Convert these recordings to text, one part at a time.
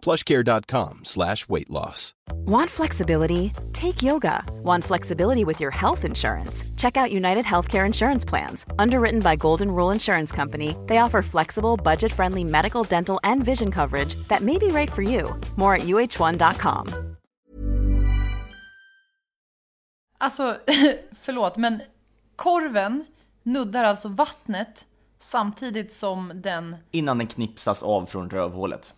plushcare.com slash weight loss. Want flexibility? Take yoga. Want flexibility with your health insurance? Check out United Healthcare Insurance Plans. Underwritten by Golden Rule Insurance Company, they offer flexible, budget friendly medical, dental, and vision coverage that may be right for you. More at uh1.com. Alltså, förlåt, men korven nuddar alltså vattnet samtidigt som den... Innan den knipsas av från rövhålet.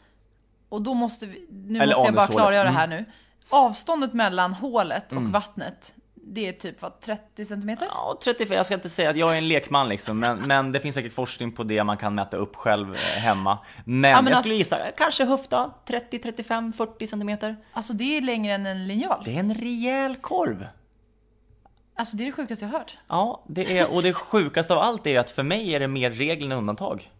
Och då måste vi... Nu Eller måste jag bara klargöra det här Mm. nu. Avståndet mellan hålet och vattnet, det är typ vad, 30 centimeter? Ja, 35, jag ska inte säga att jag är en lekman liksom, men, men det finns säkert forskning på det man kan mäta upp själv eh, hemma. Men, men jag alltså- skulle gissa, kanske höfta 30, 35, 40 centimeter. Alltså det är längre än en linjal. Det är en rejäl korv. Alltså det är det sjukaste jag har hört. Ja, det är, och det sjukaste av allt är att för mig är det mer regel än undantag.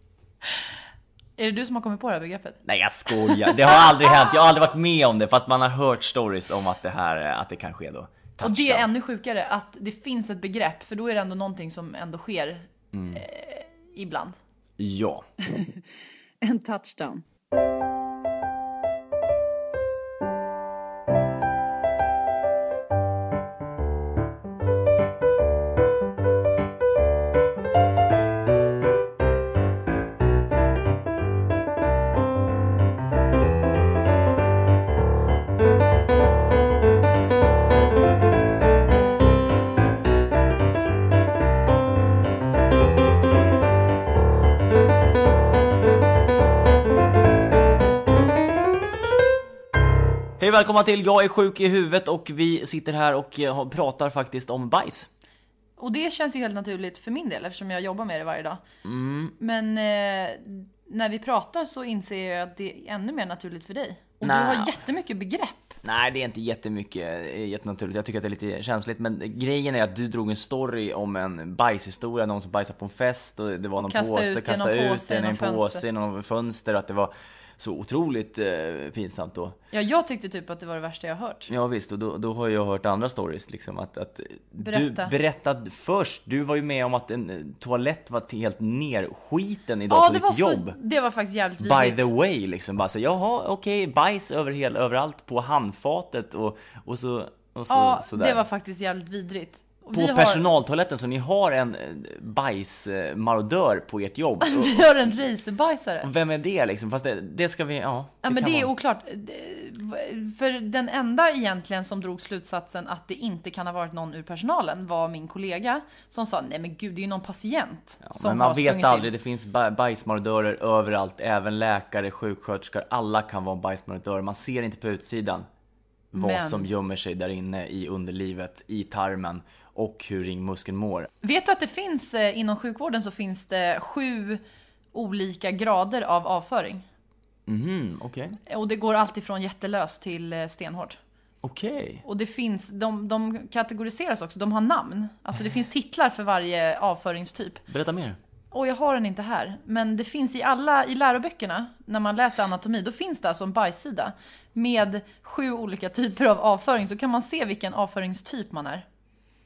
Är det du som har kommit på det här begreppet? Nej jag skojar, det har aldrig hänt, jag har aldrig varit med om det fast man har hört stories om att det här, att det kan ske då. Och det Touchdown. är ännu sjukare att det finns ett begrepp, för då är det ändå någonting som ändå sker Mm. eh, ibland. Ja. En touchdown. Hej välkomna till Jag är sjuk i huvudet och vi sitter här och eh, pratar faktiskt om bajs. Och det känns ju helt naturligt för min del eftersom jag jobbar med det varje dag. Mm. Men eh, när vi pratar så inser jag att det är ännu mer naturligt för dig. Och Nej. du har jättemycket begrepp. Nej, det är inte jättemycket eh, jättenaturligt. Jag tycker att det är lite känsligt. Men grejen är att du drog en story om en bajshistoria, någon som bajsade på en fest och det var någon kastade påse, ut kastade ut den i en påse fönster. i någon fönster och att det var så otroligt eh, pinsamt då. Ja, jag tyckte typ att det var det värsta jag hört. Ja visst, och då, då har jag hört andra stories liksom att, att Berätta. du berättade först, du var ju med om att en eh, toalett var helt nerskiten idag Ja, på det ditt var, så, jobb. det var faktiskt jävligt By vidrigt. the way liksom, bara så jaha okej, bajs över hel, överallt på handfatet och, och så, och så Ja, sådär. det var faktiskt jävligt vidrigt. På har- personaltoaletten, så ni har en eh, bajsmarodör på ert jobb. Vi har en racerbajsare. vem är det liksom? Fast det, det ska vi, ja. Ja men det är vara. oklart. För den enda egentligen som drog slutsatsen att det inte kan ha varit någon ur personalen var min kollega som sa nej men gud det är ju någon patient som Men man vet aldrig, in. det finns ba- bajsmarodörer överallt, även läkare, sjuksköterskor, alla kan vara bajsmarodörer. Man ser inte på utsidan vad Men- som gömmer sig där inne i underlivet, i tarmen och hur ringmuskeln mår. Vet du att det finns eh, inom sjukvården så finns det sju olika grader av avföring. Mhm, okej. Och det går alltid från jättelös till eh, stenhård. Okej. Och det finns, de, de kategoriseras också, de har namn. Alltså det finns titlar för varje avföringstyp. Berätta mer. Och jag har den inte här, men det finns i alla, i läroböckerna, när man läser anatomi, då finns det alltså en bajssida med sju olika typer av avföring, så kan man se vilken avföringstyp man är.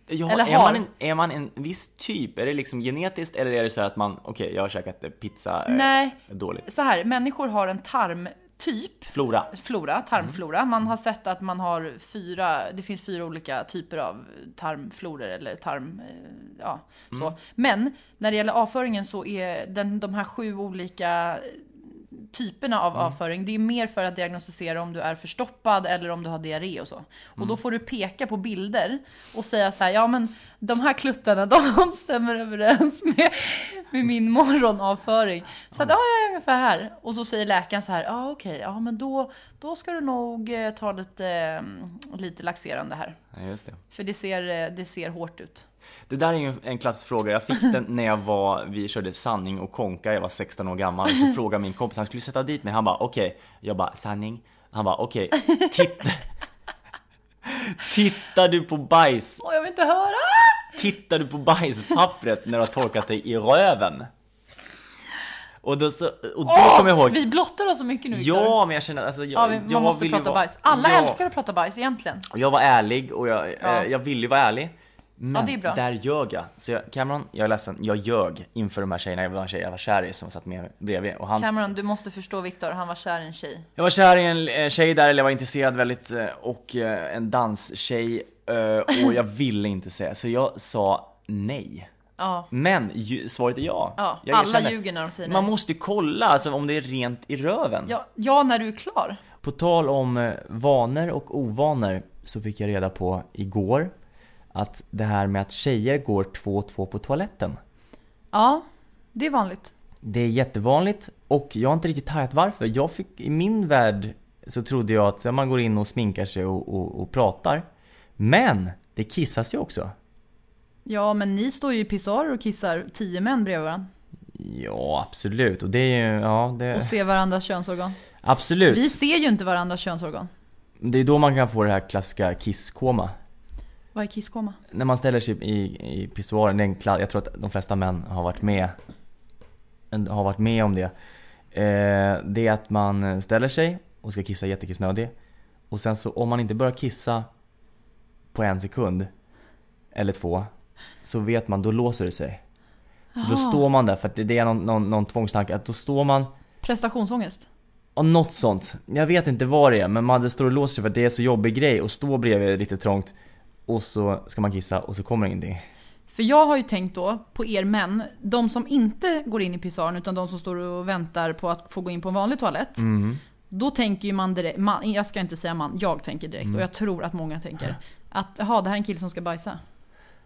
Ja, Eller är, har. man en, är man en viss typ? Är det liksom genetiskt eller är det så att man, okej jag har käkat pizza, eh, Nej, dåligt. så här, människor har en tarmtyp, Flora. flora, tarmflora. Man har sett att man har fyra, det finns fyra olika typer av tarmfloror eller tarm, eh, ja så. Men när det gäller avföringen så är den, de här sju olika typerna av avföring, det är mer för att diagnostisera om du är förstoppad eller om du har diarré och så. Och då får du peka på bilder och säga så här, ja men de här kluttarna de stämmer överens med, med min morgonavföring. Så att ja, jag är ungefär här. Och så säger läkaren så här, ja okej, ja men då, då ska du nog eh, ta lite, mm, lite laxerande här. Ja, just det. För det ser, eh, det ser hårt ut. Det där är ju en klassisk fråga. Jag fick den när jag var, vi körde sanning och konka, jag var 16 år gammal. Så frågade min kompis, han skulle sätta dit mig, han bara okej. Jag bara sanning. Han bara okej, titta, Tittar du på bajs? Åh, jag vill inte höra! Tittar du på bajspappret när du har torkat dig i röven? Och då, så, och då kommer jag ihåg Vi blottar oss så mycket nu. Ja, men jag känner alltså, jag, Ja, man jag måste prata vara- bajs. Alla ja, älskar att prata bajs egentligen. Jag var ärlig och jag, Ja. eh, jag ville ju vara ärlig. Men Ja, det är bra. där ljög jag. Så jag, Cameron, jag är ledsen, jag ljög inför de här tjejerna. Jag var tjej jag var kär i som satt med bredvid. Och han, Cameron, du måste förstå Viktor, han var kär i en tjej. jag var kär i en eh, tjej där, eller jag var intresserad väldigt, eh, och eh, en danstjej. Och jag ville inte säga, så jag sa nej. Ja. Men svaret är ja. Ja, Jag alla erkänner. ljuger när de säger nej. Man måste kolla alltså, om det är rent i röven. Ja, ja, när du är klar. På tal om vanor och ovanor så fick jag reda på igår att det här med att tjejer går två och två på toaletten. Ja, det är vanligt. Det är jättevanligt och jag har inte riktigt tajat varför. Jag fick, I min värld så trodde jag att man går in och sminkar sig och, och, och pratar. Men det kissas ju också. Ja, men ni står ju i pissoarer och kissar tio män bredvid varandra. Ja, absolut. Och det är ju, ja, det... Och ser varandras könsorgan. Absolut. Vi ser ju inte varandras könsorgan. Det är då man kan få det här klassiska kisskoma. Vad är kisskoma? När man ställer sig i, i pissoaren, det är en kla- jag tror att de flesta män har varit med har varit med om det. Eh, det är att man ställer sig och ska kissa jättekissnödig. Och sen så om man inte börjar kissa på en sekund eller två så vet man, då låser det sig. Så då står man där för att det är någon, någon, någon tvångstanke att då står man Prestationsångest. och något sånt. Jag vet inte vad det är men man det står och låser sig för att det är så jobbig grej och stå bredvid lite trångt och så ska man kissa och så kommer ingenting. För jag har ju tänkt då på er män, de som inte går in i pissoaren utan de som står och väntar på att få gå in på en vanlig toalett. Då tänker ju man direkt, man, jag ska inte säga man, jag tänker direkt och jag tror att många tänker att jaha, det här är en kille som ska bajsa.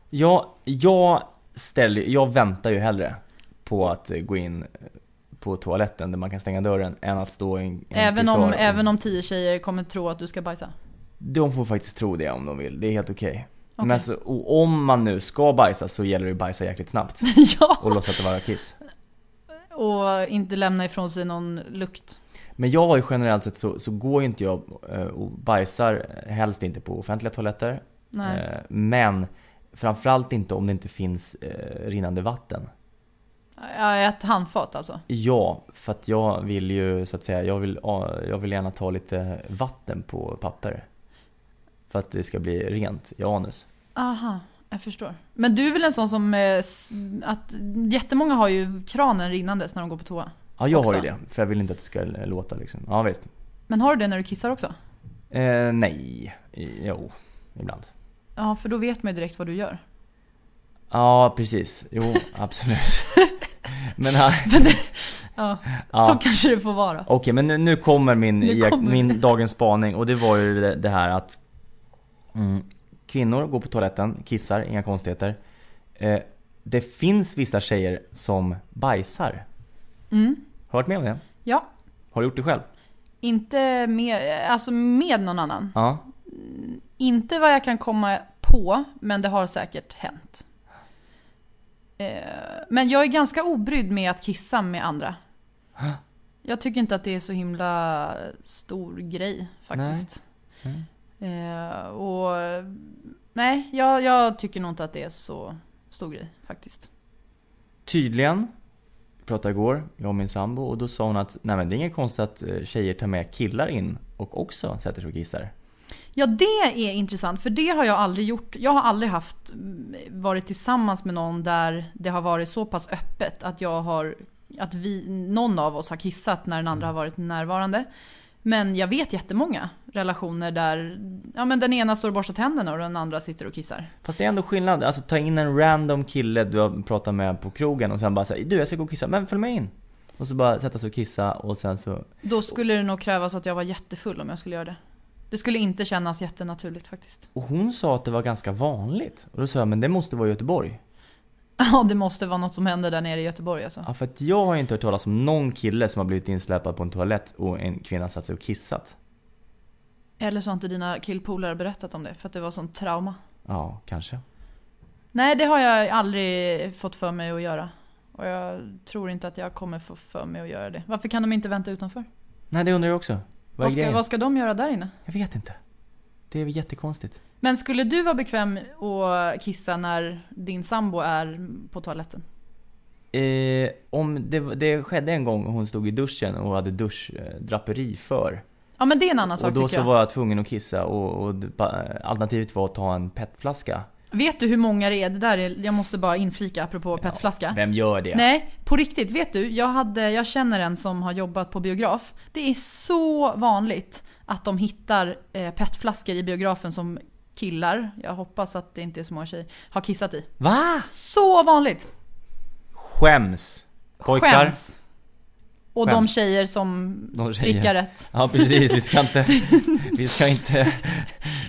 Ja, jag ställer, jag väntar ju hellre på att gå in på toaletten där man kan stänga dörren än att stå i en, en Även om, pissoar. även om tio tjejer kommer tro att du ska bajsa. De får faktiskt tro det om de vill, det är helt okej. Men Okej. alltså, och om man nu ska bajsa så gäller det att bajsa jäkligt snabbt ja! och låtsas att det vara kiss. Och inte lämna ifrån sig någon lukt. Men jag har ju generellt sett så, så går inte jag eh, och bajsar helst inte på offentliga toaletter. Nej. Eh, Men framförallt inte om det inte finns eh, rinnande vatten. Ja, ett handfat alltså. Ja, för att jag vill ju så att säga, jag vill, ja, jag vill gärna ta lite vatten på papper. För att det ska bli rent i anus. Aha, jag förstår. Men du är väl en sån som, eh, att jättemånga har ju kranen rinnandes när de går på toa. Ja, jag har ju Också. det. För jag vill inte att det ska låta liksom. Ja, visst. Men har du det när du kissar också? Eh, nej, jo, ibland. Ja, för då vet man ju direkt vad du gör. Ja, precis. Jo, absolut. Men här... Ja, Ja. så kanske det får vara. Okej, men nu, nu kommer min, Nu kommer min det. dagens spaning och det var ju det, det här att mm, Kvinnor går på toaletten, kissar, inga konstigheter. Eh, det finns vissa tjejer som bajsar. Mm. Har du varit med om det? Ja, Har du gjort det själv? inte med, alltså med någon annan. Ja. Inte vad jag kan komma på, men det har säkert hänt. Eh, Men jag är ganska obrydd med att kissa med andra. Jag tycker inte att det är så himla stor grej faktiskt. Eh, och nej, jag, jag tycker nog inte att det är så stor grej faktiskt. Tydligen, pratade igår, jag och min sambo, och då sa hon att nej men det är inget konstigt att eh, tjejer tar med killar in och också sätter sig och kissar. Ja, det är intressant, för det har jag aldrig gjort. Jag har aldrig haft mm, varit tillsammans med någon där det har varit så pass öppet att jag har att vi, någon av oss har kissat när den andra har varit närvarande. Men jag vet jättemånga relationer där ja, men den ena står och borstar tänderna och den andra sitter och kissar. Fast det är ändå skillnad, alltså ta in en random kille du har pratat med på krogen och sen bara säga du jag ska gå och kissa, men följ med in. Och så bara sätta sig och kissa och sen så Då skulle det nog krävas att jag var jättefull om jag skulle göra det. Det skulle inte kännas jättenaturligt faktiskt. Och hon sa att det var ganska vanligt. Och då sa jag, men det måste vara i Göteborg. Ja, det måste vara något som händer där nere i Göteborg alltså. Ja, för att jag har inte hört talas om någon kille som har blivit insläpad på en toalett och en kvinna satt sig och kissat. Eller så har inte dina killpolare berättat om det för att det var sånt trauma. Ja, kanske. Nej, det har jag aldrig fått för mig att göra. Och jag tror inte att jag kommer få för mig att göra det. Varför kan de inte vänta utanför? Nej, det undrar jag också. Vad Vad ska, vad ska de göra där inne? Jag vet inte. Det är väl jättekonstigt. Men skulle du vara bekväm att kissa när din sambo är på toaletten? Eh, om det, det skedde en gång hon stod i duschen och hade duschdraperi för. Ja men det är en annan sak Och då tycker så jag. var jag tvungen att kissa och, och alternativet var att ta en petflaska. Vet du hur många det är? Det där är, jag måste bara inflika apropå petflaska. Vem gör det? Nej, på riktigt. Vet du? Jag, hade, jag känner en som har jobbat på biograf. Det är så vanligt att de hittar eh, petflaskor i biografen som killar, jag hoppas att det inte är så många tjejer, har kissat i. Va? Så vanligt! Skäms! Pojkar? Skäms! Och de Skäms. tjejer som De tjejer. prickar rätt. Ja precis, vi ska inte... vi ska inte...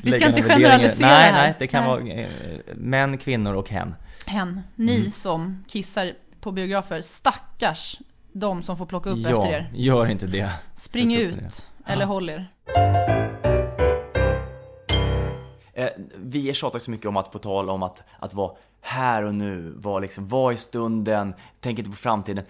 Vi ska inte generalisera nej. Nej, det kan Nej. vara eh, män, kvinnor och hen. Hen, ni Mm. som kissar på biografer, stackars de som får plocka upp efter Ja, er. gör inte det. Spring ut, eller håll er. Eh, vi tjatar så mycket om att, på tal om att, att vara här och nu, vara liksom, vara i stunden, tänk inte på framtiden.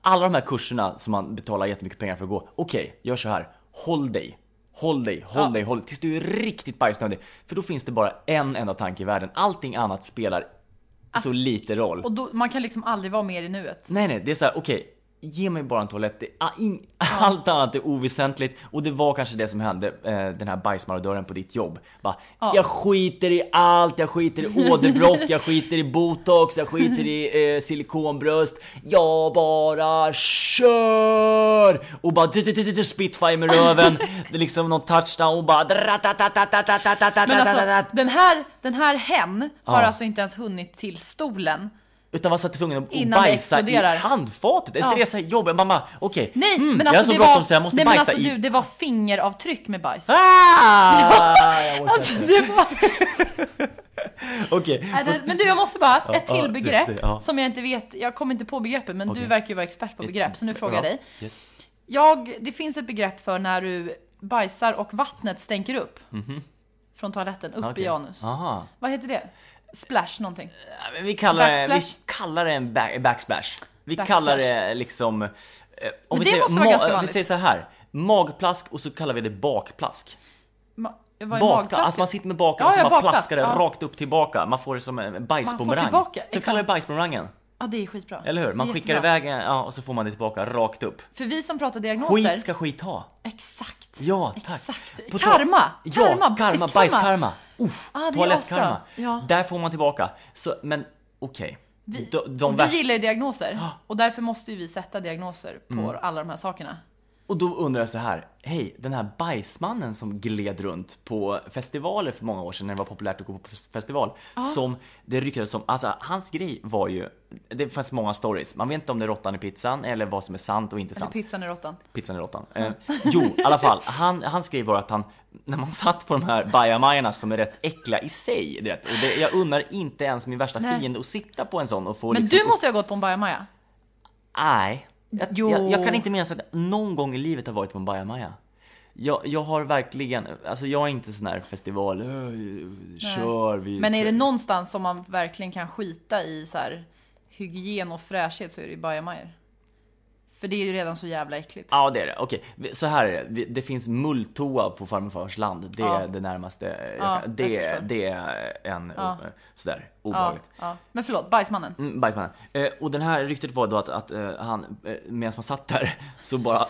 Alla de här kurserna som man betalar jättemycket pengar för att gå, okej, gör så här. Håll dig. Håll dig, håll Ja. dig, håll dig, tills du är riktigt bajsnödig. För då finns det bara en enda tanke i världen. Allting annat spelar så lite roll. Och då, man kan liksom aldrig vara mer i nuet. Nej nej, det är så här: okej, Ge mig bara en toalett. Det, ah, in, ja. Allt annat är oväsentligt. Och det var kanske det som hände, eh, den här bajsmarodören på ditt jobb. Bara, ja. Jag skiter i allt, jag skiter i åderbråck, jag skiter i botox, jag skiter i eh, silikonbröst. Jag bara kör! Och bara spitfire med röven, Det är liksom någon touchdown och bara... Men alltså, den här, den här hen har alltså inte ens hunnit till stolen utan var så tvungen att Innan det bajsa i handfatet. Är inte Ja. det så här jobbigt? Mamma, okej. Nej, mm, men jag alltså har så det bråttom så jag måste nej men bajsa alltså i... du, det var fingeravtryck med bajs. Ah! Jag orkar Alltså det var... Okej. Det- Men du jag måste bara, Ja, ett ja, till det- begrepp det- ja. som jag inte vet, jag kommer inte på begreppet men Okej. du verkar ju vara expert på begrepp så nu frågar jag Ja, dig. Yes. Jag, det finns ett begrepp för när du bajsar och vattnet stänker upp. Från toaletten, upp. Okej. i anus. Aha. Vad heter det? Splash någonting. Ja, Vi kallar, det, vi Backsplash. kallar det en back, backsplash. Vi Backsplash. kallar det liksom... eh, Om vi säger, ganska vi säger så här. Magplask och så kallar vi det bakplask. Ma- Bakplask, alltså man sitter med baken Ja, och så ja, bara bakplask. plaskar det Ja. rakt upp tillbaka. Man får det som en bajsbumerang. Så vi kallar det bajsbumerangen. Ja, det är skitbra. Eller hur? Man skickar jättebra. iväg ja, och så får man det tillbaka rakt upp. För vi som pratar diagnoser. Skit ska skit ha. Exakt. Ja, tack. Exakt. På karma. Ja, karma. karma, bajskarma. Uff, Ah, toalettkarma. Ja. Där får man tillbaka. Så, men okej. Vi, De, de vi gillar ju diagnoser. Och därför måste ju vi sätta diagnoser på Mm. alla de här sakerna. Och då undrar jag så här, hej, den här bajsmannen som gled runt på festivaler för många år sedan när det var populärt att gå på festival. Som det ryktades som, alltså hans grej var ju, det fanns många stories. Man vet inte om det är råttan i pizzan eller vad som är sant och inte Eller sant. pizzan i råttan. Pizzan i råttan. Eh, jo, i alla fall. Han, hans grej var att han, när man satt på de här bajamajorna som är rätt äckliga i sig, vet, och det, jag unnar inte ens min värsta Nej. fiende att sitta på en sån och få Men liksom du måste ju ha gått på en bajamaja. Nej. Jag, jag, jag kan inte minnas att jag någon gång i livet har varit på en bajamaja. Jag, jag har verkligen, alltså jag är inte sån här festival, "Äh, kör vi. Men är kör." det någonstans som man verkligen kan skita i så här hygien och fräschhet så är det ju bajamajor. För det är ju redan så jävla äckligt. Ja det är det, okej. Så här är det, det finns mulltoa på farmor och fars land. Det är Ja. det närmaste. Ja, kan- det, det är en, Ja. sådär, ja, obehagligt. ja. Men förlåt, bajsmannen. Mm, bajsmannen. Eh, och den här ryktet var då att, att eh, han, eh, medan man satt där, så bara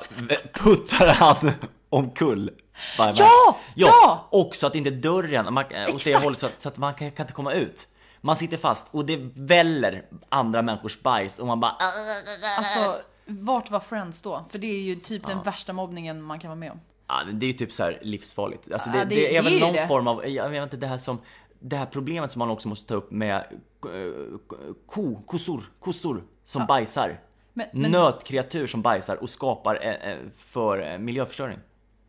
puttade han omkull bajamannen. Ja! Ja! Och så att inte dörren, man, eh, åt det hållet så att, så att man kan, kan inte komma ut. Man sitter fast och det väller andra människors bajs och man bara Alltså, vart var Friends då? För det är ju typ den värsta mobbningen man kan vara med om. Ja, det är ju typ så här livsfarligt. Alltså det, Ja, det, det- är väl någon det. form av, jag vet inte, det här som det här problemet som man också måste ta upp med eh, ko, kossor, kossor som bajsar. Men- men- Nötkreatur som bajsar och skapar eh, eh, för miljöförstöring.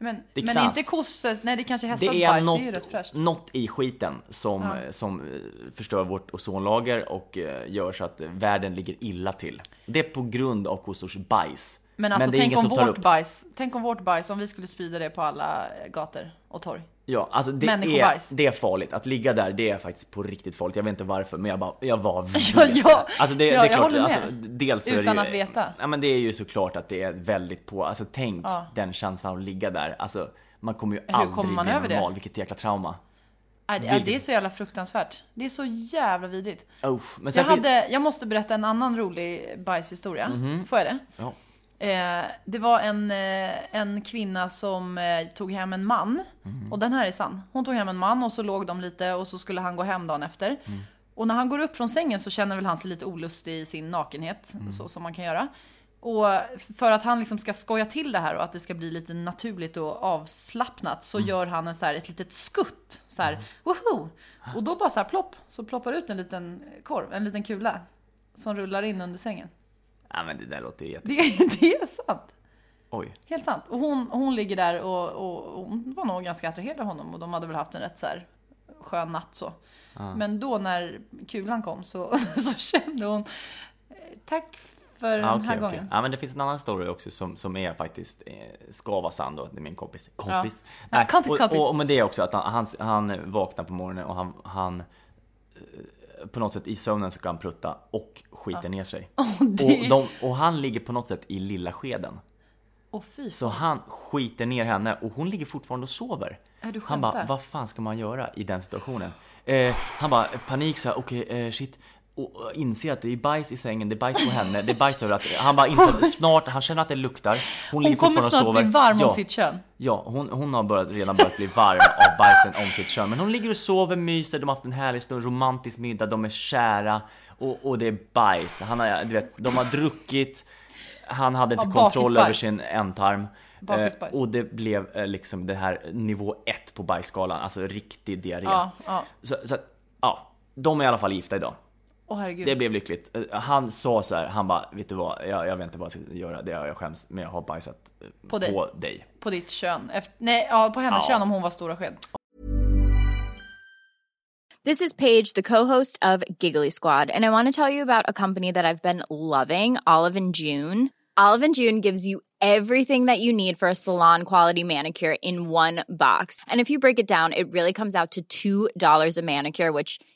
Men, Det är men inte kossor, nej det kanske är hästars Det är, bajs, det är ju rätt fräscht. något i skiten som, Ja. eh, som eh, förstör vårt ozonlager och eh, gör så att världen ligger illa till. Det är på grund av kossors bajs. Men alltså det är tänk om vårt bajs, tänk om vårt bajs, om vi skulle sprida det på alla gator och torg. Ja, alltså det är, det är farligt. Att ligga där, det är faktiskt på riktigt farligt. Jag vet inte varför, men jag bara, jag var Ja, ja. Alltså det, Ja, det är klart, alltså, dels så är det Utan ju, att veta. Ja men det är ju såklart att det är väldigt på, alltså tänk Ja. den känslan att ligga där. Alltså man kommer ju Hur aldrig kommer man bli över det? normal, vilket jäkla trauma. Nej, det, det är så jävla fruktansvärt. Det är så jävla vidrigt. Usch. Men Jag, hade, jag måste berätta en annan rolig bajshistoria. Får jag det? Ja. Eh, det var en, eh, en kvinna som eh, tog hem en man. Och den här är sann. Hon tog hem en man och så låg de lite och så skulle han gå hem dagen efter. Och när han går upp från sängen så känner väl han sig lite olustig i sin nakenhet. Så som man kan göra. Och för att han liksom ska skoja till det här och att det ska bli lite naturligt och avslappnat så gör han en så här, ett litet skutt. Så här, woho! Och då bara så här plopp, så ploppar ut en liten korv, en liten kula. Som rullar in under sängen. Ja men det där låter jätte... Det, det är sant. Oj. Helt sant. Och hon, hon ligger där och, och, hon var nog ganska attraherad av honom och de hade väl haft en rätt så här skön natt så. Men då när kulan kom så, så kände hon eh, tack för Ja, den här okej. gången. Ja men det finns en annan story också som, som är faktiskt, eh, ska vara sann då, det är min kompis. Kompis? Ja, kompis, och, kompis. Och, och med det också att han, han, han vaknar på morgonen och han, han eh, på något sätt i sömnen så kan han prutta och skiter ner sig. det- och, de, och han ligger på något sätt i lilla skeden. Och fy Så han skiter ner henne och hon ligger fortfarande och sover. Är du han bara, vad fan ska man göra i den situationen? Eh, han bara, panik så här, okej eh, shit. Och inser att det är bajs i sängen, det är bajs på henne, det är bajs överallt. Han bara inser att snart, han känner att det luktar. Hon, Hon kommer snart sover. bli varm ja, om sitt kön. Ja, hon, hon har börjat, redan börjat bli varm av bajsen om sitt kön. Men hon ligger och sover, myser, de har haft en härlig stund, romantisk middag, de är kära. Och, och det är bajs. Han har, du vet, de har druckit, han hade inte kontroll över sin ändtarm. Eh, och det blev eh, liksom det här nivå ett på bajsskalan, alltså riktig diarré. Ja, ja. Så, så att, ja, de är i alla fall gifta idag. Herregud. Det blev lyckligt. Eh, Han sa så här, han bara, vet du vad, jag, jag vet inte vad jag ska göra, det har jag skäms, men jag har bajsat eh, På dig. På dig. På ditt kön. Efter, nej, ja, på hennes Ja. kön om hon var stora sked. This is Paige, the co-host of Giggly Squad, and I want to tell you about a company that I've been loving, Olive and June. Olive and June gives you everything that you need for a salon quality manicure in one box. And if you break it down, it really comes out to $2 a manicure, which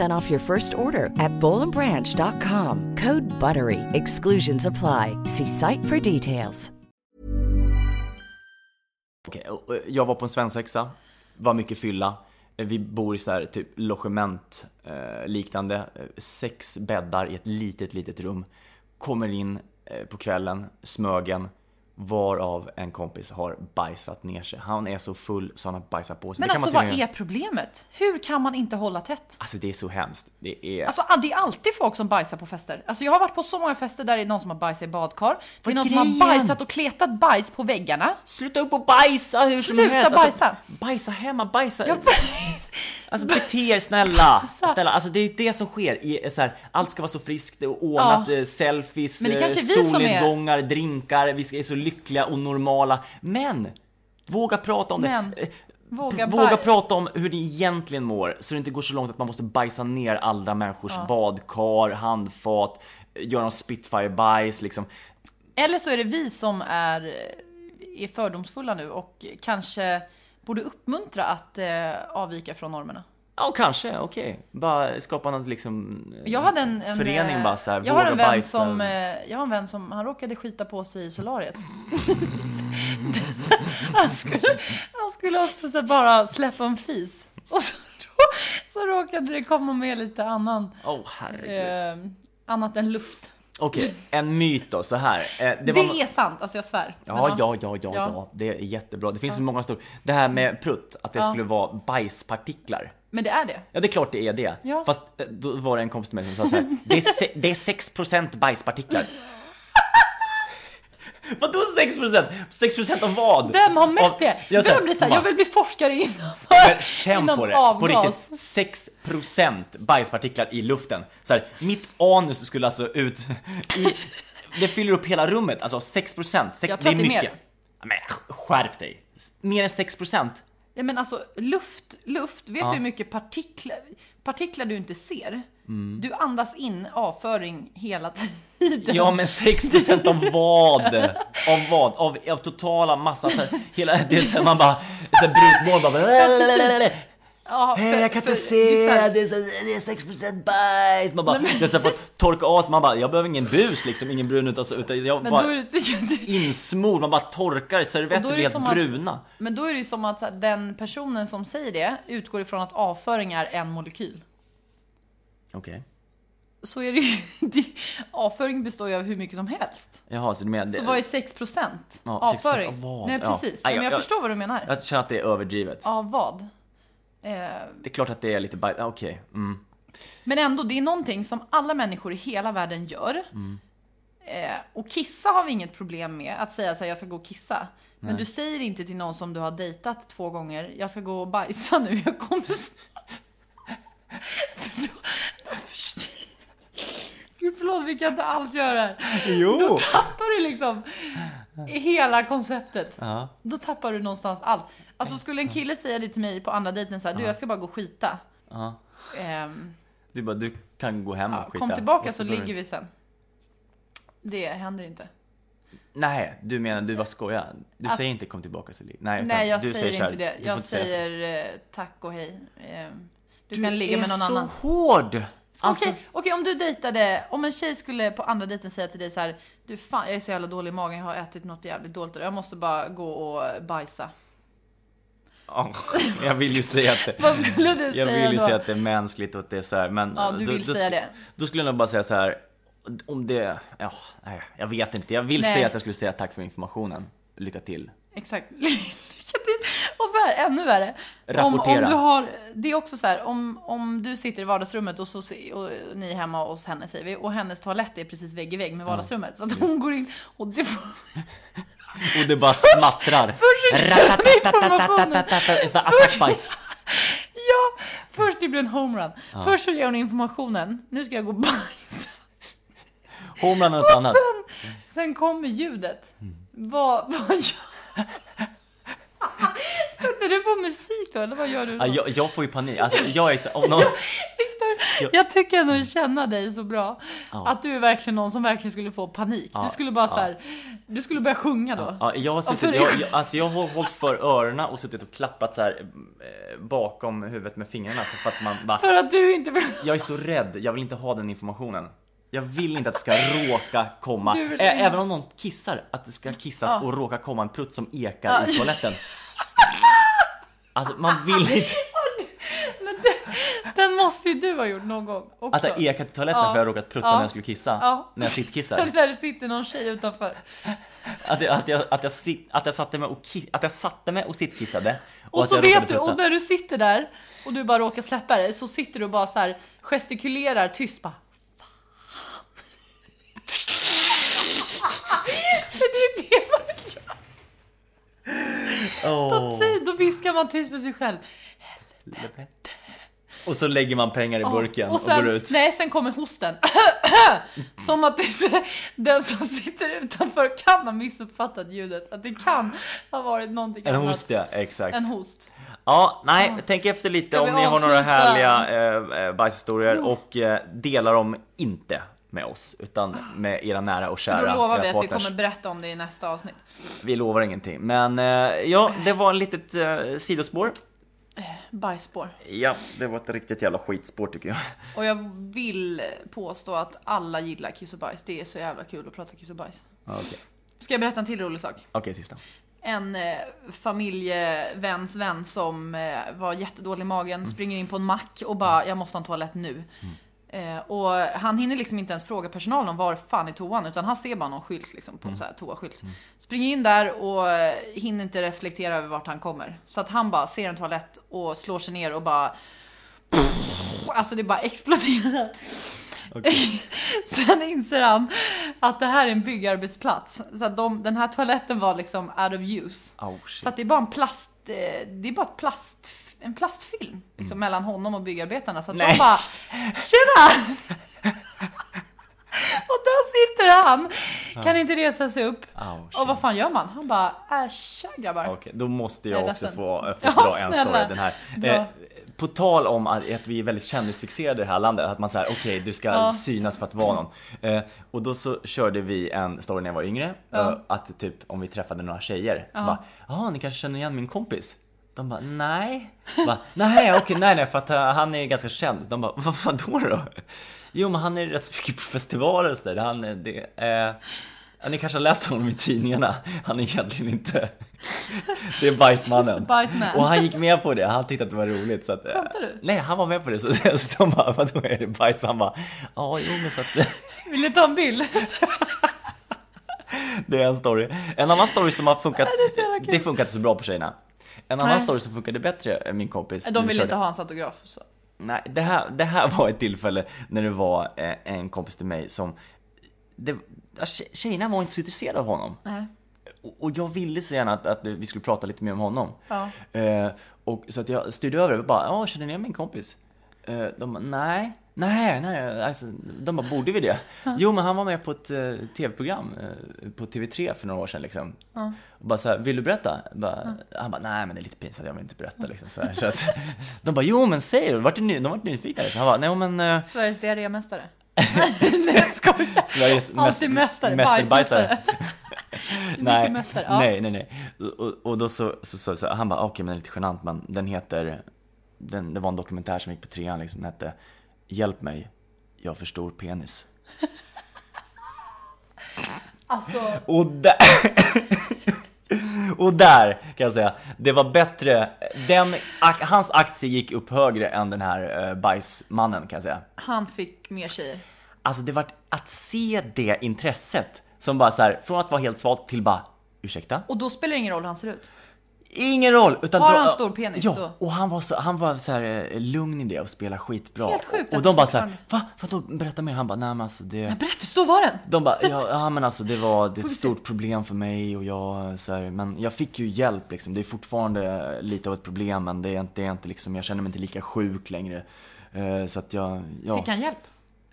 off your first order at bowlandbranch.com. Code BUTTERY. Exclusions apply. See site for details. Okay, eh, jag var på en svensexa, var mycket fylla. Eh, vi bor i så här typ logement eh, liknande, eh, sex bäddar i ett litet, litet rum. Kommer in eh, på kvällen, Smögen, varav en kompis har bajsat ner sig. Han är så full så han har bajsat på sig. Men alltså vad är problemet? Hur kan man inte hålla tätt? Alltså det är så hemskt. Det är... Alltså det är alltid folk som bajsar på fester. Alltså jag har varit på så många fester där det är någon som har bajsat i badkar. Det är någon är som har grejen? bajsat och kletat bajs på väggarna. Sluta upp och bajsa hur som Sluta helst! bajsa! Alltså, bajsa hemma, bajsa! Jag- Alltså bete er snälla! snälla alltså det är det som sker. I, så här, allt ska vara så friskt och ordnat, Ja. eh, selfies, eh, kanske är solnedgångar, drinkar, vi ska, är så lyckliga och normala. Men! Våga prata om Men, det. Eh, våga Våga prata om hur ni egentligen mår, så det inte går så långt att man måste bajsa ner andra människors badkar, handfat, göra någon spitfire-bajs liksom. Eller så är det vi som är, är fördomsfulla nu och kanske borde uppmuntra att eh, avvika från normerna. Ja, kanske, okej. Bara skapa något liksom... eh, Jag hade en, en Förening eh, bara så här, jag har en vän bajsa. som, eh, jag har en vän som, han råkade skita på sig i solariet. han, skulle, han skulle också så bara släppa en fis. Och så, så råkade det komma med lite annan, Åh herregud. eh, annat än luft. Okej, en myt då, så här. Eh, Det, Det, var... är sant, alltså jag svär. Ja, ja, ja, ja, Ja. det är jättebra. Det finns så många stor. Det här med prutt, att det skulle vara bajspartiklar. Men det är det. Ja, det är klart det är det. Fast eh, då var det en kompis till mig som sa så här. Det är, se- det är 6% bajspartiklar. Vadå 6%? 6% av vad? Vem har mätt Av- det? Jag, Vem blir såhär, jag vill bli forskare inom, Men känn inom på det, på avgas. riktigt. 6% bajspartiklar i luften. Så här, mitt anus skulle alltså ut i, Det fyller upp hela rummet, alltså 6%. 6 Jag tror det är mycket. mer. Ja, Men skärp dig. Mer än 6%? Ja, men alltså luft, luft, vet du hur mycket partiklar, partiklar du inte ser? Mm. Du andas in avföring hela tiden. Ja men 6% av vad? Av vad? Av, av totala massa, så här, hela, det är så man bara, så här brukmål bara Ja, för- jag kan inte för- se, det är så det är, så, det är 6% bajs! Man bara, är så här, fått torka av sig, man bara, jag behöver ingen bus liksom, ingen brun utan, så- utan jag Men bara det, insmord, man bara torkar, servetter blir helt att- bruna. men då är det ju som att här, den personen som säger det utgår ifrån att avföring är en molekyl. Okej. Så är det ju. Det, avföring består ju av hur mycket som helst. Jaha, så du menar... Så vad är 6% Ja, 6% avföring? av vad? Nej Ja. precis. Nej, men jag, jag- förstår vad du menar. Jag känner att det är överdrivet. Av vad? Eh, Det är klart att det är lite bajs, ja, okej. Mm. Men ändå, det är någonting som alla människor i hela världen gör. Mm. Eh, och kissa har vi inget problem med, att säga så här, jag ska gå och kissa. Men du säger inte till någon som du har dejtat två gånger, jag ska gå och bajsa nu, jag kommer. För då, då förstår... Gud förlåt, vi kan inte alls göra det här. Jo! Då tappar du liksom hela konceptet. Ja. Då tappar du någonstans allt. Alltså skulle en kille säga det till mig på andra dejten så här, du jag ska bara gå och skita. Ja. Ehm, Du bara, du kan gå hem och Ja, skita. kom tillbaka Och så går ligger du- vi sen. Det händer inte. Nej, du menar, du var skoja. Du Att- säger inte kom tillbaka så ligger Nej, utan Nej, jag du säger så här, inte det. du får Jag inte säga så. säger eh, tack och hej. Eh, du, Du kan ligga med någon är så annan. hård! Alltså, Okej, okej, om du dejtade, om en tjej skulle på andra dejten säga till dig så här, du fan jag är så jävla dålig i magen, jag har ätit något jävligt dåligt jag måste bara gå och bajsa. ja, jag vill ju säga att det, Vad skulle du jag säga vill ju då? säga att det är mänskligt och att det är så här, men Ja, du då, vill då, säga sk- det. Då skulle jag nog bara säga så här. Om det, ja, nej, jag vet inte. Jag vill Nej. säga att jag skulle säga tack för informationen. Lycka till. Exakt. Och så här, ännu värre. Om, om du har, det är också så här, om, om du sitter i vardagsrummet och, så, och ni är hemma hos henne säger vi, och hennes toalett är precis vägg i vägg med vardagsrummet. Så att hon går in och det får... Och det bara smattrar. först. Ratatatatata, så. Ja, först det blir en homerun. Först så ger hon informationen, nu ska jag gå och bajsa. Homerun och något annat. Sen, sen kommer ljudet. Vad, vad gör... Du på musik då, eller vad gör du då? Ja, jag, jag får ju panik. Alltså, jag är så, om någon, Viktor, jag tycker ändå känna dig så bra. Att du är verkligen någon som verkligen skulle få panik. Du skulle bara så här, du skulle börja sjunga då. Ja, jag har suttit, jag, jag, alltså jag har hållit för öronen och suttit och klappat så här eh, bakom huvudet med fingrarna så för att man bara, För att du inte vill... jag är så rädd, jag vill inte ha den informationen. Jag vill inte att det ska råka komma, Ä- även om någon kissar, att det ska kissas Ja. och råka komma en prutt som ekar Ja. i toaletten. Alltså man vill inte Men den, den måste ju du ha gjort någon gång också. att jag ekat i toaletten för jag har råkat prutta när jag skulle kissa. När jag sittkissar. Där det sitter någon tjej utanför. Att jag, att jag, att jag, sit, att jag satte mig och, ki, att jag satte mig och sittkissade. Och, att så jag vet du, och när du sitter där och du bara råkar släppa det så sitter du bara så här gestikulerar tyst bara. Fan. För det är det man gör. Säger- då viskar man tyst för sig själv. Helvete. Och så lägger man pengar i burken och, och sen, går ut. Nej, sen kommer hosten. Som att den som sitter utanför kan ha missuppfattat ljudet. Att det kan ha varit någonting En annat. host ja, exakt. En host. Ja, nej, tänk efter lite om ni har några härliga eh, eh, bajshistorier och eh, dela dem inte med oss utan med era nära och kära Då lovar vi att vi kommer berätta om det i nästa avsnitt. Vi lovar ingenting. Men eh, ja, det var en litet eh, sidospår. Bajsspår. Ja, det var ett riktigt jävla skitspår tycker jag. Och jag vill påstå att alla gillar kiss och bajs. Det är så jävla kul att prata kiss och bajs. Okej, Ska jag berätta en till rolig sak? Okej, sista. En eh, familjeväns vän som eh, var jättedålig i magen springer in på en mack och bara jag måste ha en toalett nu. Eh, och han hinner liksom inte ens fråga personalen om var fan är toan utan han ser bara någon skylt liksom på så här toaskylt. Springer in där och hinner inte reflektera över vart han kommer. Så att han bara ser en toalett och slår sig ner och bara Alltså det bara exploderar. Sen inser han att det här är en byggarbetsplats. Så att de, den här toaletten var liksom out of use. Oh. Så att det är bara en plast, eh, det är bara ett plast, en plastfilm liksom, mellan honom och byggarbetarna. Så att Mm. Nej. de bara Tjena! och där sitter han, kan inte resa sig upp. Oh, och vad fan gör man? Han bara, äh, tja grabbar. Okej, då måste Jag också ledsen. få, få Ja, dra en story. Den här. Bra. Eh, på tal om att, vi är väldigt kändisfixerade i det här landet, att man säger okej du ska Ja. synas för att vara någon. Eh, och då så körde vi en story när jag var yngre, eh, att typ om vi träffade några tjejer, så bara jaha ni kanske känner igen min kompis? De bara nej. Bara, nej okej nej nej för att uh, han är ganska känd. De bara vad fan då då? Jo men han är rätt så mycket på festivaler och sådär. Han är det, eh, ni kanske har läst honom i tidningarna. Han är egentligen inte... Det är bajsmannen. Bajsman. Och han gick med på det. Han tyckte att det var roligt. Så att, du? Nej, han var med på det. Så, så de bara, vadå är det bajs? Han bara, ja, jo men så att... Vill du ta en bild? Det är en story. En annan story som har funkat, det det funkar inte så bra på tjejerna. En annan Nej. story som funkade bättre, min kompis. De nu vill körde- inte ha hans autograf. Så. Nej, det här, det här var ett tillfälle när det var eh, en kompis till mig som... Det, tjejerna var inte så intresserade av honom. Nej. Och- jag ville så gärna att, att vi skulle prata lite mer om honom. Ja. Eh, och så att jag styrde över det och bara, ja känner ni min kompis? Eh, de bara, nej, nej, nej, alltså, de bara, borde vi det? Jo men han var med på ett eh, tv-program eh, på TV3 för några år sedan liksom. Och bara så här, vill du berätta? Bara, Han bara, nej men det är lite pinsamt, jag vill inte berätta liksom så, här, så att, De bara, jo men säg det, vart är ny, de vart nyfikna liksom. Han bara, nej men eh, Sveriges diarrémästare. Nej jag skojar. Sveriges mästare, mästerbajsare. nej, ja. nej, nej, nej. Och, och då så, så, så, så han bara, okej men det är lite genant men den heter, den, det var en dokumentär som gick på trean liksom, den hette Hjälp mig, jag har för stor penis. Alltså, Och där, och där kan jag säga, det var bättre, den, hans aktie gick upp högre än den här uh, bajsmannen kan jag säga. han fick mer tjejer. Alltså det var att se det intresset som bara så här, från att vara helt svalt till bara, ursäkta? Och då spelar det ingen roll hur han ser ut. Ingen roll! Utan Har han stor penis ja, då? och han var så, han var så här eh, lugn i det och spelade skitbra. Helt sjukt och de bara det så här, fortfarande- va? Vadå, berätta mer? Han bara, nej men alltså det... Men berätta, så var den! De bara, ja, ja men alltså det var det är ett stort problem för mig och jag så här, men jag fick ju hjälp liksom. Det är fortfarande lite av ett problem men det är inte, det är inte liksom, jag känner mig inte lika sjuk längre. Eh, så att jag, ja. Fick han hjälp?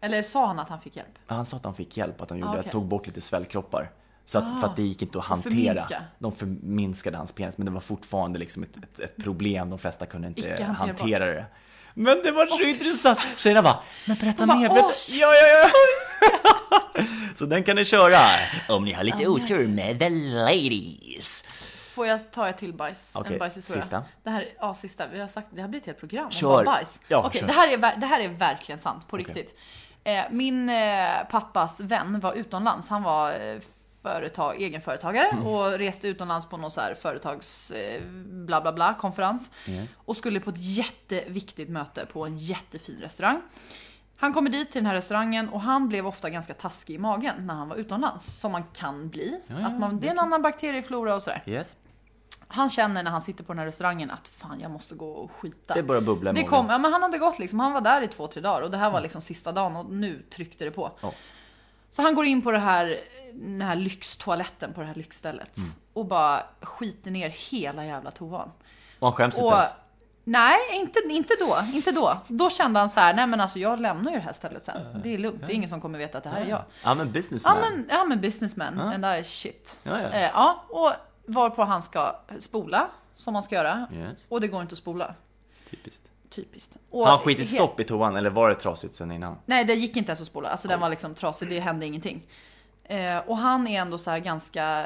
Eller sa han att han fick hjälp? Han sa att han fick hjälp, att han gjorde, Ah, okej. tog bort lite svällkroppar. Så att, för att det gick inte att hantera. förminska. De förminskade hans penis, men det var fortfarande liksom ett, ett, ett problem. De flesta kunde inte hantera det. Men det var så intressant! Tjejerna bara, men berätta mer, berätta. Ja, ja, ja. så den kan ni köra om ni har lite otur med the ladies. Får jag ta ett till bajs? Okej, en bajshistoria? sista. Det här, ja, sista. Vi har sagt, det har blivit ett program om Kör. bara bajs. Ja, Okej, kör. det, här är, det här är verkligen sant, på riktigt. Eh, min eh, pappas vän var utomlands. Han var eh, företag, egenföretagare Mm. och reste utomlands på någon så här företags eh, bla bla bla konferens. Och skulle på ett jätteviktigt möte på en jättefin restaurang. Han kommer dit till den här restaurangen och han blev ofta ganska taskig i magen när han var utomlands. Som man kan bli. ja, att man, det är en annan bakterieflora och sådär. Yes. Han känner när han sitter på den här restaurangen att fan jag måste gå och skita. Det börjar bubbla i Det magen. kom, ja, men han hade gått liksom, han var där i två, tre dagar och det här var liksom sista dagen och nu tryckte det på. Ja. Så han går in på det här, den här lyxtoaletten på det här lyxstället Mm. och bara skiter ner hela jävla toan. Och han skäms inte Och ens. Nej, inte, inte då. Inte då. Då kände han så här, nej men alltså jag lämnar ju det här stället sen. Det är lugnt, det är ingen som kommer veta att det här är jag. Ja men businessman. Ja men, ja, men businessman, and I shit. Ja, ja. Eh, ja, och varpå han ska spola, som man ska göra. Yes. Och det går inte att spola. Typiskt. Typiskt. Har han skitit he- stopp i toan eller var det trasigt sen innan? Nej, det gick inte ens att spola. Alltså den var liksom trasig, det hände ingenting. Eh, och han är ändå så här ganska,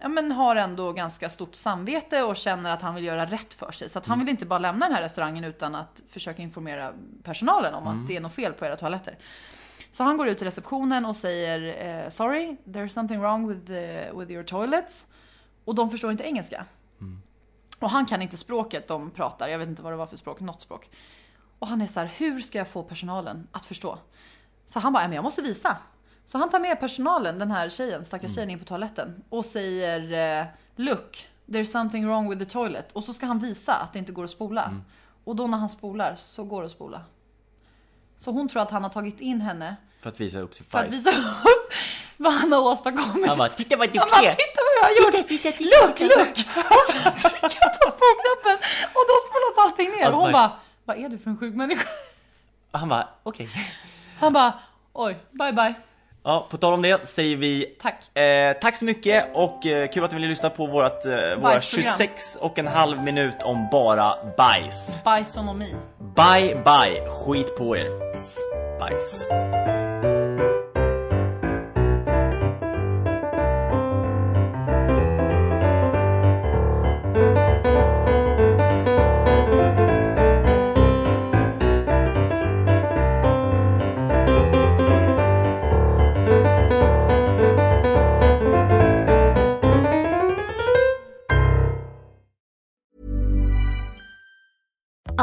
ja men har ändå ganska stort samvete och känner att han vill göra rätt för sig. Så att han vill inte bara lämna den här restaurangen utan att försöka informera personalen om att det är något fel på era toaletter. Så han går ut till receptionen och säger eh, sorry, there's something wrong with, the, with your toilets. Och de förstår inte engelska. Och han kan inte språket de pratar, jag vet inte vad det var för språk, något språk. Och han är så här, hur ska jag få personalen att förstå? Så han bara, "Ja, men jag måste visa. Så han tar med personalen, den här tjejen, stackars tjejen in på toaletten och säger eh, Look, there's something wrong with the toilet. Och så ska han visa att det inte går att spola. Och då när han spolar så går det att spola. Så hon tror att han har tagit in henne För att visa upp sitt för att bajs. visa upp vad han har åstadkommit. Han bara, titta vad duktig jag är. Titta vad jag har gjort! Look, look! Och så trycker han på spolknappen och då spolas allting ner. Och hon Alltså, bara, vad är du för en sjuk människa? Han bara, okej. Han bara, oj, bye bye. Ja, på tal om det säger vi Tack. Eh, tack så mycket och eh, kul att du ville lyssna på vårat, eh, våra Bajsprogram. 26 och en halv minut om bara bajs. Bajsonomi. Bye bye, skit på er. Bajs.